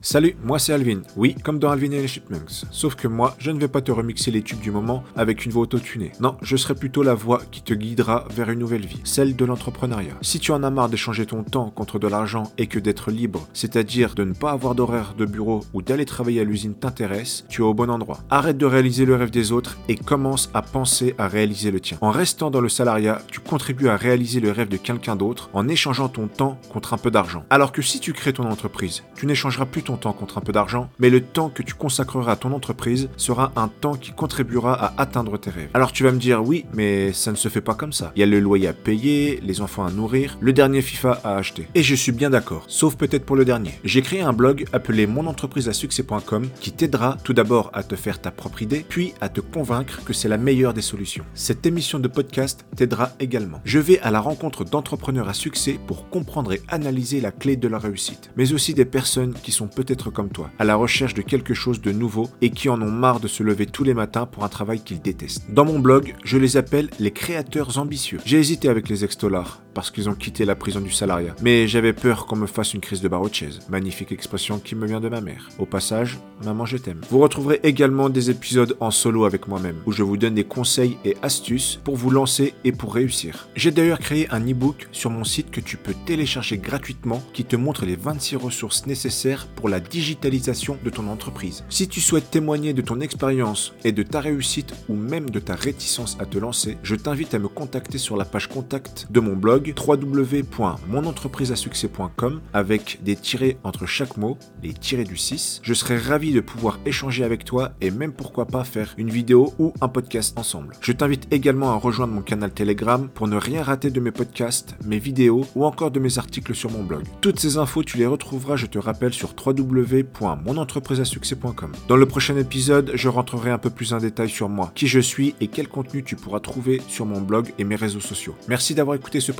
Salut, moi c'est Alvin. Oui, comme dans Alvin et les Chipmunks. Sauf que moi, je ne vais pas te remixer les tubes du moment avec une voix autotunée. Non, je serai plutôt la voix qui te guidera vers une nouvelle vie, celle de l'entrepreneuriat. Si tu en as marre d'échanger ton temps contre de l'argent et que d'être libre, c'est-à-dire de ne pas avoir d'horaire de bureau ou d'aller travailler à l'usine t'intéresse, tu es au bon endroit. Arrête de réaliser le rêve des autres et commence à penser à réaliser le tien. En restant dans le salariat, tu contribues à réaliser le rêve de quelqu'un d'autre en échangeant ton temps contre un peu d'argent. Alors que si tu crées ton entreprise, tu n'échangeras plus ton temps contre un peu d'argent, mais le temps que tu consacreras à ton entreprise sera un temps qui contribuera à atteindre tes rêves. Alors tu vas me dire oui, mais ça ne se fait pas comme ça. Il y a le loyer à payer, les enfants à nourrir, le dernier FIFA à acheter. Et je suis bien d'accord, sauf peut-être pour le dernier. J'ai créé un blog appelé monentrepriseasuccès.com qui t'aidera tout d'abord à te faire ta propre idée, puis à te convaincre que c'est la meilleure des solutions. Cette émission de podcast t'aidera également. Je vais à la rencontre d'entrepreneurs à succès pour comprendre et analyser la clé de la réussite, mais aussi des personnes qui sont peut-être comme toi, à la recherche de quelque chose de nouveau et qui en ont marre de se lever tous les matins pour un travail qu'ils détestent. Dans mon blog, je les appelle les créateurs ambitieux. J'ai hésité avec les ex-dollars parce qu'ils ont quitté la prison du salariat, mais j'avais peur qu'on me fasse une crise de chaise. Magnifique expression qui me vient de ma mère. Au passage, maman je t'aime. Vous retrouverez également des épisodes en solo avec moi-même, où je vous donne des conseils et astuces pour vous lancer et pour réussir. J'ai d'ailleurs créé un e-book sur mon site que tu peux télécharger gratuitement qui te montre les 26 ressources nécessaires pour la digitalisation de ton entreprise. Si tu souhaites témoigner de ton expérience et de ta réussite ou même de ta réticence à te lancer, je t'invite à me contacter sur la page contact de mon blog www.monentrepriseasuccès.com avec des tirés entre chaque mot, les tirés du 6. Je serai ravi de pouvoir échanger avec toi et même pourquoi pas faire une vidéo ou un podcast ensemble. Je t'invite également à rejoindre mon canal Telegram pour ne rien rater de mes podcasts, mes vidéos ou encore de mes articles sur mon blog. Toutes ces infos, tu les retrouveras, je te rappelle, sur www.monentrepriseasuccès.com. Dans le prochain épisode, je rentrerai un peu plus en détail sur moi, qui je suis et quel contenu tu pourras trouver sur mon blog et mes réseaux sociaux. Merci d'avoir écouté ce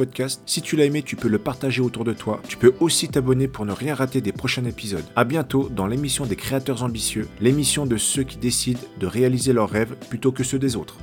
Si tu l'as aimé, tu peux le partager autour de toi. Tu peux aussi t'abonner pour ne rien rater des prochains épisodes. À bientôt dans l'émission des créateurs ambitieux, l'émission de ceux qui décident de réaliser leurs rêves plutôt que ceux des autres.